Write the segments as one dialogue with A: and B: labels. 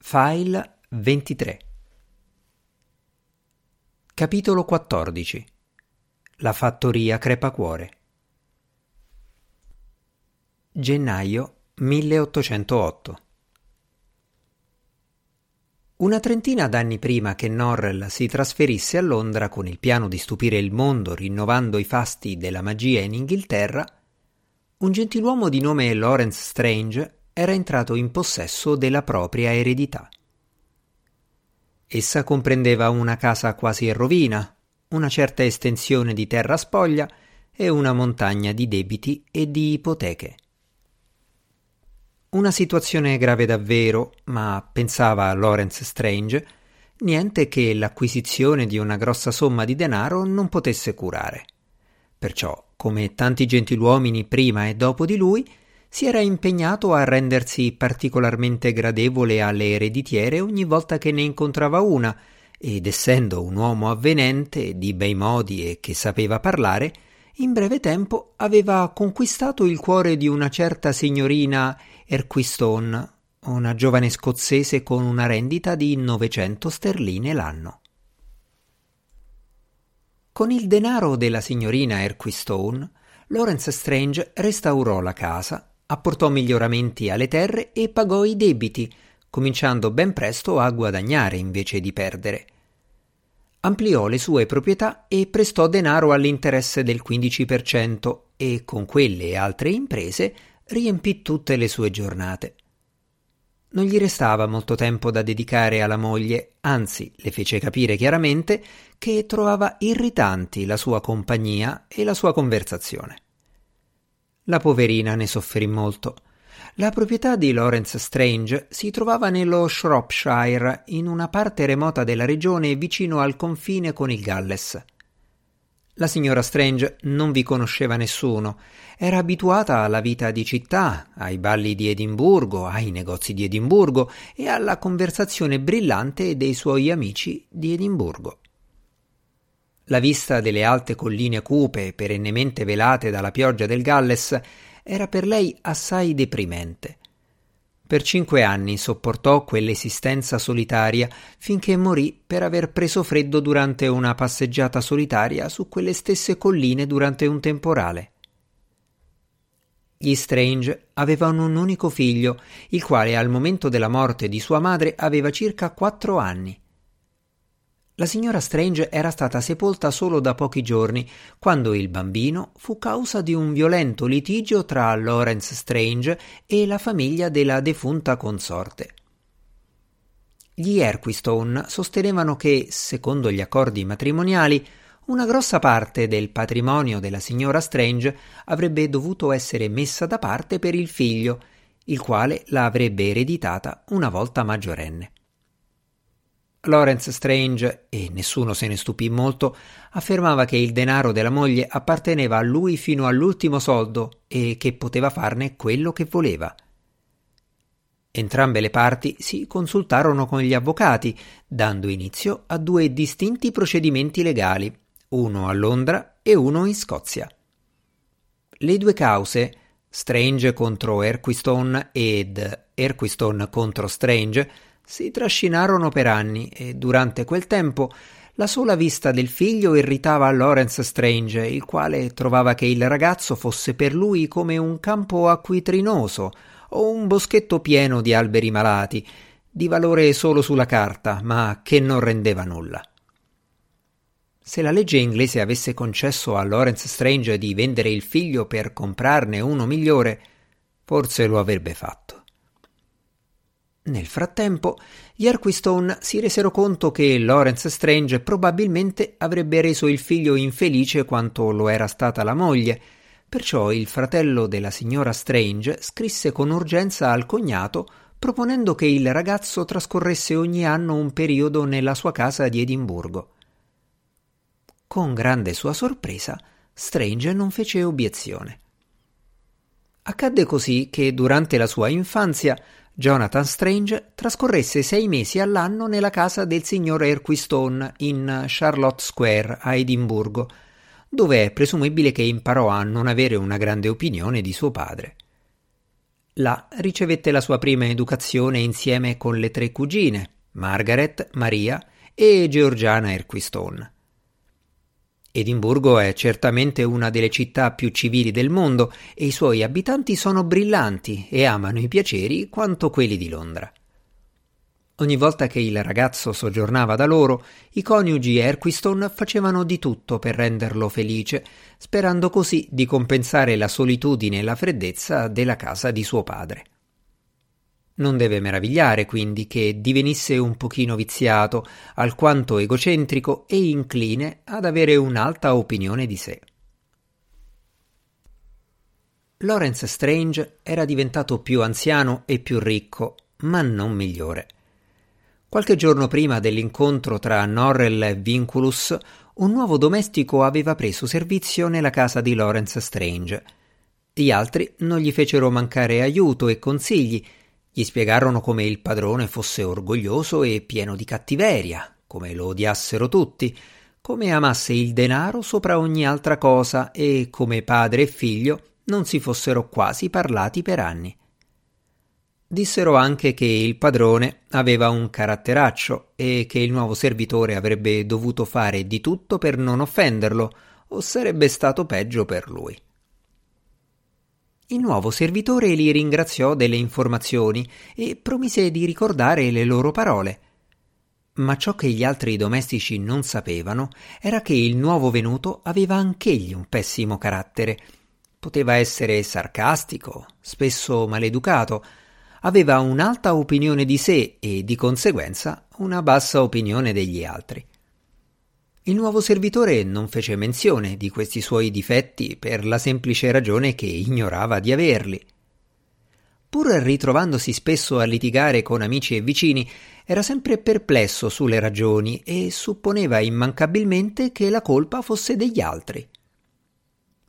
A: File 23 Capitolo 14 La fattoria Crepacuore Gennaio 1808 Una trentina d'anni prima che Norrell si trasferisse a Londra con il piano di stupire il mondo rinnovando i fasti della magia in Inghilterra, un gentiluomo di nome Lawrence Strange era entrato in possesso della propria eredità. Essa comprendeva una casa quasi in rovina, una certa estensione di terra spoglia e una montagna di debiti e di ipoteche. Una situazione grave davvero, ma pensava Lawrence Strange, niente che l'acquisizione di una grossa somma di denaro non potesse curare. Perciò, come tanti gentiluomini prima e dopo di lui, si era impegnato a rendersi particolarmente gradevole alle ereditiere ogni volta che ne incontrava una, ed essendo un uomo avvenente, di bei modi e che sapeva parlare, in breve tempo aveva conquistato il cuore di una certa signorina Erquistone, una giovane scozzese con una rendita di 900 sterline l'anno. Con il denaro della signorina Erquistone, Lawrence Strange restaurò la casa apportò miglioramenti alle terre e pagò i debiti, cominciando ben presto a guadagnare invece di perdere. Ampliò le sue proprietà e prestò denaro all'interesse del 15% e con quelle e altre imprese riempì tutte le sue giornate. Non gli restava molto tempo da dedicare alla moglie, anzi le fece capire chiaramente che trovava irritanti la sua compagnia e la sua conversazione. La poverina ne soffrì molto. La proprietà di Lawrence Strange si trovava nello Shropshire, in una parte remota della regione vicino al confine con il Galles. La signora Strange non vi conosceva nessuno, era abituata alla vita di città, ai balli di Edimburgo, ai negozi di Edimburgo e alla conversazione brillante dei suoi amici di Edimburgo. La vista delle alte colline cupe, perennemente velate dalla pioggia del Galles, era per lei assai deprimente. Per cinque anni sopportò quell'esistenza solitaria finché morì per aver preso freddo durante una passeggiata solitaria su quelle stesse colline durante un temporale. Gli Strange avevano un unico figlio, il quale al momento della morte di sua madre aveva circa quattro anni. La signora Strange era stata sepolta solo da pochi giorni, quando il bambino fu causa di un violento litigio tra Lawrence Strange e la famiglia della defunta consorte. Gli Erquistone sostenevano che, secondo gli accordi matrimoniali, una grossa parte del patrimonio della signora Strange avrebbe dovuto essere messa da parte per il figlio, il quale la avrebbe ereditata una volta maggiorenne. Lawrence Strange, e nessuno se ne stupì molto, affermava che il denaro della moglie apparteneva a lui fino all'ultimo soldo e che poteva farne quello che voleva. Entrambe le parti si consultarono con gli avvocati, dando inizio a due distinti procedimenti legali, uno a Londra e uno in Scozia. Le due cause, Strange contro Erquistone ed Erquistone contro Strange, si trascinarono per anni e durante quel tempo la sola vista del figlio irritava Lawrence Strange, il quale trovava che il ragazzo fosse per lui come un campo acquitrinoso o un boschetto pieno di alberi malati, di valore solo sulla carta, ma che non rendeva nulla. Se la legge inglese avesse concesso a Lawrence Strange di vendere il figlio per comprarne uno migliore, forse lo avrebbe fatto. Nel frattempo, gli Erquistone si resero conto che Lawrence Strange probabilmente avrebbe reso il figlio infelice quanto lo era stata la moglie, perciò il fratello della signora Strange scrisse con urgenza al cognato proponendo che il ragazzo trascorresse ogni anno un periodo nella sua casa di Edimburgo. Con grande sua sorpresa, Strange non fece obiezione. Accadde così che durante la sua infanzia Jonathan Strange trascorresse sei mesi all'anno nella casa del signor Erquistone in Charlotte Square a Edimburgo, dove è presumibile che imparò a non avere una grande opinione di suo padre. Là ricevette la sua prima educazione insieme con le tre cugine, Margaret, Maria e Georgiana Erquistone. Edimburgo è certamente una delle città più civili del mondo e i suoi abitanti sono brillanti e amano i piaceri quanto quelli di Londra. Ogni volta che il ragazzo soggiornava da loro, i coniugi Erquiston facevano di tutto per renderlo felice, sperando così di compensare la solitudine e la freddezza della casa di suo padre. Non deve meravigliare quindi che divenisse un pochino viziato, alquanto egocentrico e incline ad avere un'alta opinione di sé. Lawrence Strange era diventato più anziano e più ricco, ma non migliore. Qualche giorno prima dell'incontro tra Norrell e Vinculus, un nuovo domestico aveva preso servizio nella casa di Lawrence Strange. Gli altri non gli fecero mancare aiuto e consigli, gli spiegarono come il padrone fosse orgoglioso e pieno di cattiveria, come lo odiassero tutti, come amasse il denaro sopra ogni altra cosa e come padre e figlio non si fossero quasi parlati per anni. Dissero anche che il padrone aveva un caratteraccio e che il nuovo servitore avrebbe dovuto fare di tutto per non offenderlo, o sarebbe stato peggio per lui. Il nuovo servitore li ringraziò delle informazioni e promise di ricordare le loro parole. Ma ciò che gli altri domestici non sapevano era che il nuovo venuto aveva anch'egli un pessimo carattere. Poteva essere sarcastico, spesso maleducato, aveva un'alta opinione di sé e di conseguenza una bassa opinione degli altri. Il nuovo servitore non fece menzione di questi suoi difetti per la semplice ragione che ignorava di averli. Pur ritrovandosi spesso a litigare con amici e vicini, era sempre perplesso sulle ragioni e supponeva immancabilmente che la colpa fosse degli altri.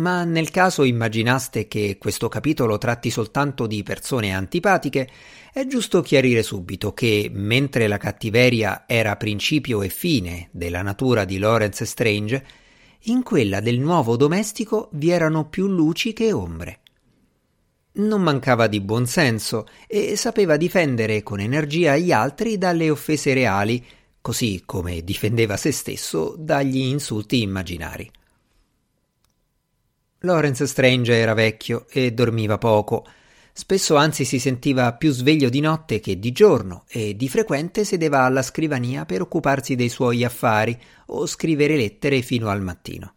A: Ma nel caso immaginaste che questo capitolo tratti soltanto di persone antipatiche, è giusto chiarire subito che, mentre la cattiveria era principio e fine della natura di Lawrence Strange, in quella del nuovo domestico vi erano più luci che ombre. Non mancava di buonsenso e sapeva difendere con energia gli altri dalle offese reali, così come difendeva se stesso dagli insulti immaginari. Lawrence Strange era vecchio e dormiva poco. Spesso anzi si sentiva più sveglio di notte che di giorno e di frequente sedeva alla scrivania per occuparsi dei suoi affari o scrivere lettere fino al mattino.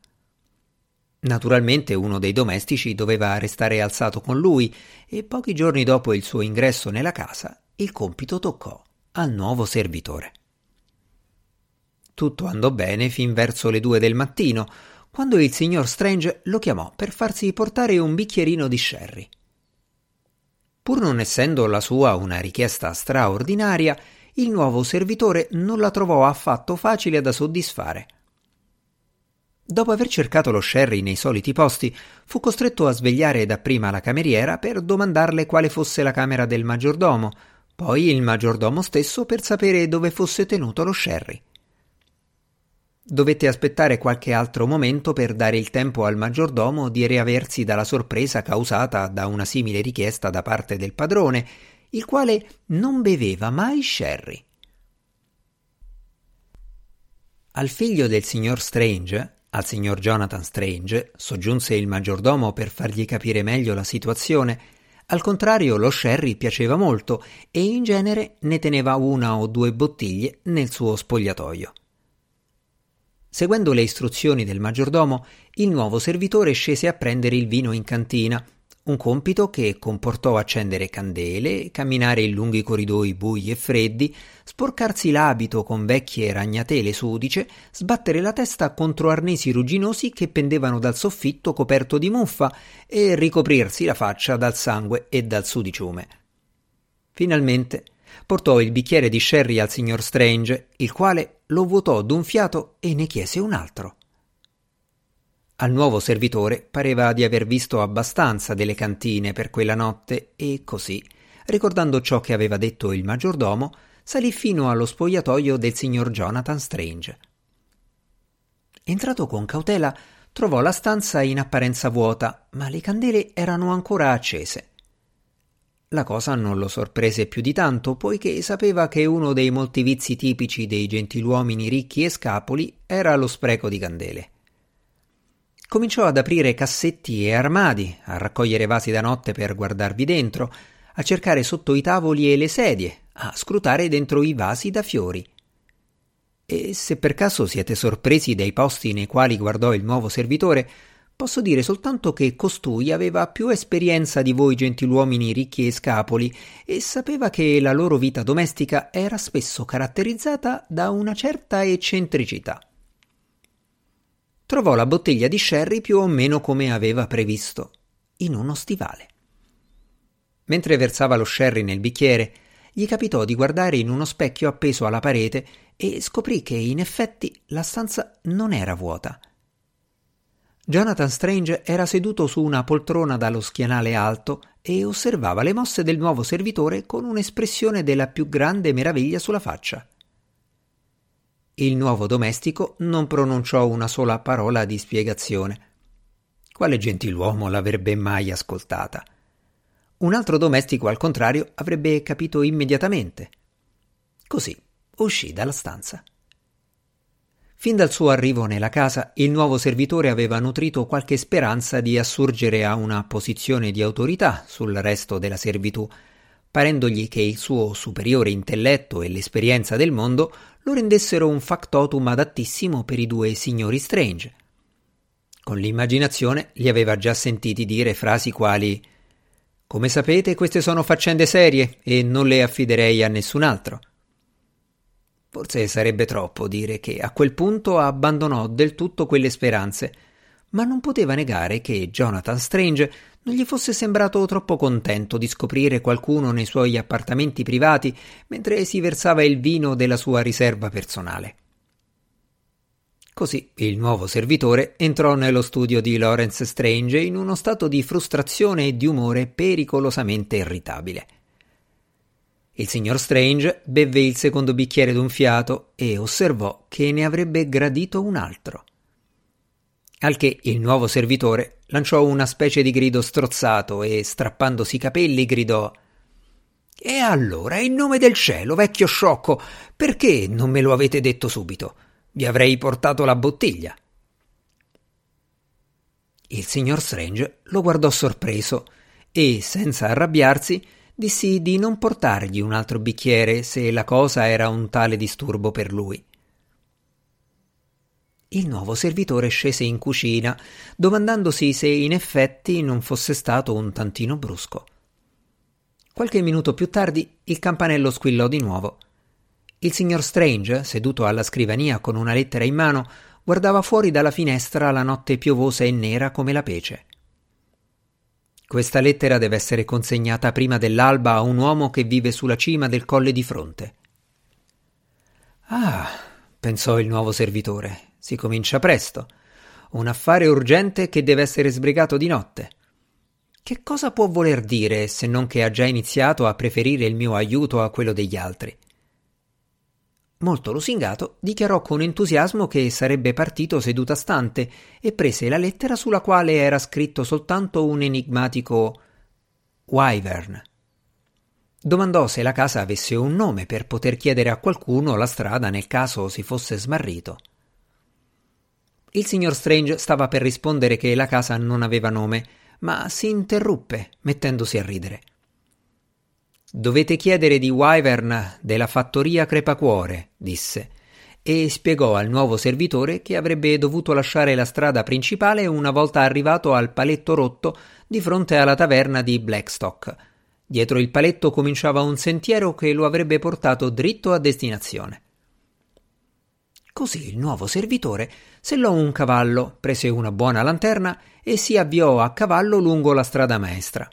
A: Naturalmente uno dei domestici doveva restare alzato con lui e pochi giorni dopo il suo ingresso nella casa il compito toccò al nuovo servitore. Tutto andò bene fin verso le due del mattino, quando il signor Strange lo chiamò per farsi portare un bicchierino di sherry. Pur non essendo la sua una richiesta straordinaria, il nuovo servitore non la trovò affatto facile da soddisfare. Dopo aver cercato lo sherry nei soliti posti, fu costretto a svegliare dapprima la cameriera per domandarle quale fosse la camera del maggiordomo, poi il maggiordomo stesso per sapere dove fosse tenuto lo sherry. Dovette aspettare qualche altro momento per dare il tempo al maggiordomo di riaversi dalla sorpresa causata da una simile richiesta da parte del padrone, il quale non beveva mai sherry. Al figlio del signor Strange, al signor Jonathan Strange, soggiunse il maggiordomo per fargli capire meglio la situazione. Al contrario, lo sherry piaceva molto e in genere ne teneva una o due bottiglie nel suo spogliatoio. Seguendo le istruzioni del maggiordomo, il nuovo servitore scese a prendere il vino in cantina, un compito che comportò accendere candele, camminare in lunghi corridoi bui e freddi, sporcarsi l'abito con vecchie ragnatele sudice, sbattere la testa contro arnesi rugginosi che pendevano dal soffitto coperto di muffa e ricoprirsi la faccia dal sangue e dal sudiciume. Finalmente portò il bicchiere di sherry al signor Strange, il quale lo vuotò d'un fiato e ne chiese un altro. Al nuovo servitore pareva di aver visto abbastanza delle cantine per quella notte e così, ricordando ciò che aveva detto il maggiordomo, salì fino allo spogliatoio del signor Jonathan Strange. Entrato con cautela, trovò la stanza in apparenza vuota, ma le candele erano ancora accese. La cosa non lo sorprese più di tanto, poiché sapeva che uno dei molti vizi tipici dei gentiluomini ricchi e scapoli era lo spreco di candele. Cominciò ad aprire cassetti e armadi, a raccogliere vasi da notte per guardarvi dentro, a cercare sotto i tavoli e le sedie, a scrutare dentro i vasi da fiori. E se per caso siete sorpresi dai posti nei quali guardò il nuovo servitore, Posso dire soltanto che costui aveva più esperienza di voi gentiluomini ricchi e scapoli e sapeva che la loro vita domestica era spesso caratterizzata da una certa eccentricità. Trovò la bottiglia di sherry più o meno come aveva previsto, in uno stivale. Mentre versava lo sherry nel bicchiere, gli capitò di guardare in uno specchio appeso alla parete e scoprì che in effetti la stanza non era vuota Jonathan Strange era seduto su una poltrona dallo schienale alto e osservava le mosse del nuovo servitore con un'espressione della più grande meraviglia sulla faccia. Il nuovo domestico non pronunciò una sola parola di spiegazione. Quale gentiluomo l'avrebbe mai ascoltata? Un altro domestico, al contrario, avrebbe capito immediatamente. Così uscì dalla stanza. Fin dal suo arrivo nella casa, il nuovo servitore aveva nutrito qualche speranza di assurgere a una posizione di autorità sul resto della servitù, parendogli che il suo superiore intelletto e l'esperienza del mondo lo rendessero un factotum adattissimo per i due signori Strange. Con l'immaginazione li aveva già sentiti dire frasi quali Come sapete, queste sono faccende serie e non le affiderei a nessun altro. Forse sarebbe troppo dire che a quel punto abbandonò del tutto quelle speranze, ma non poteva negare che Jonathan Strange non gli fosse sembrato troppo contento di scoprire qualcuno nei suoi appartamenti privati mentre si versava il vino della sua riserva personale. Così il nuovo servitore entrò nello studio di Lawrence Strange in uno stato di frustrazione e di umore pericolosamente irritabile. Il signor Strange bevve il secondo bicchiere d'un fiato e osservò che ne avrebbe gradito un altro. Al che il nuovo servitore lanciò una specie di grido strozzato e, strappandosi i capelli, gridò E allora, in nome del cielo, vecchio sciocco, perché non me lo avete detto subito? Vi avrei portato la bottiglia. Il signor Strange lo guardò sorpreso e, senza arrabbiarsi, dissi di non portargli un altro bicchiere se la cosa era un tale disturbo per lui. Il nuovo servitore scese in cucina, domandandosi se in effetti non fosse stato un tantino brusco. Qualche minuto più tardi il campanello squillò di nuovo. Il signor Strange, seduto alla scrivania con una lettera in mano, guardava fuori dalla finestra la notte piovosa e nera come la pece. Questa lettera deve essere consegnata prima dell'alba a un uomo che vive sulla cima del colle di fronte. Ah, pensò il nuovo servitore, si comincia presto. Un affare urgente che deve essere sbrigato di notte. Che cosa può voler dire se non che ha già iniziato a preferire il mio aiuto a quello degli altri? Molto lusingato, dichiarò con entusiasmo che sarebbe partito seduta stante e prese la lettera sulla quale era scritto soltanto un enigmatico Wyvern. Domandò se la casa avesse un nome per poter chiedere a qualcuno la strada nel caso si fosse smarrito. Il signor Strange stava per rispondere che la casa non aveva nome, ma si interruppe, mettendosi a ridere. Dovete chiedere di Wyvern della fattoria Crepacuore, disse, e spiegò al nuovo servitore che avrebbe dovuto lasciare la strada principale una volta arrivato al paletto rotto di fronte alla taverna di Blackstock. Dietro il paletto cominciava un sentiero che lo avrebbe portato dritto a destinazione. Così il nuovo servitore sellò un cavallo, prese una buona lanterna e si avviò a cavallo lungo la strada maestra.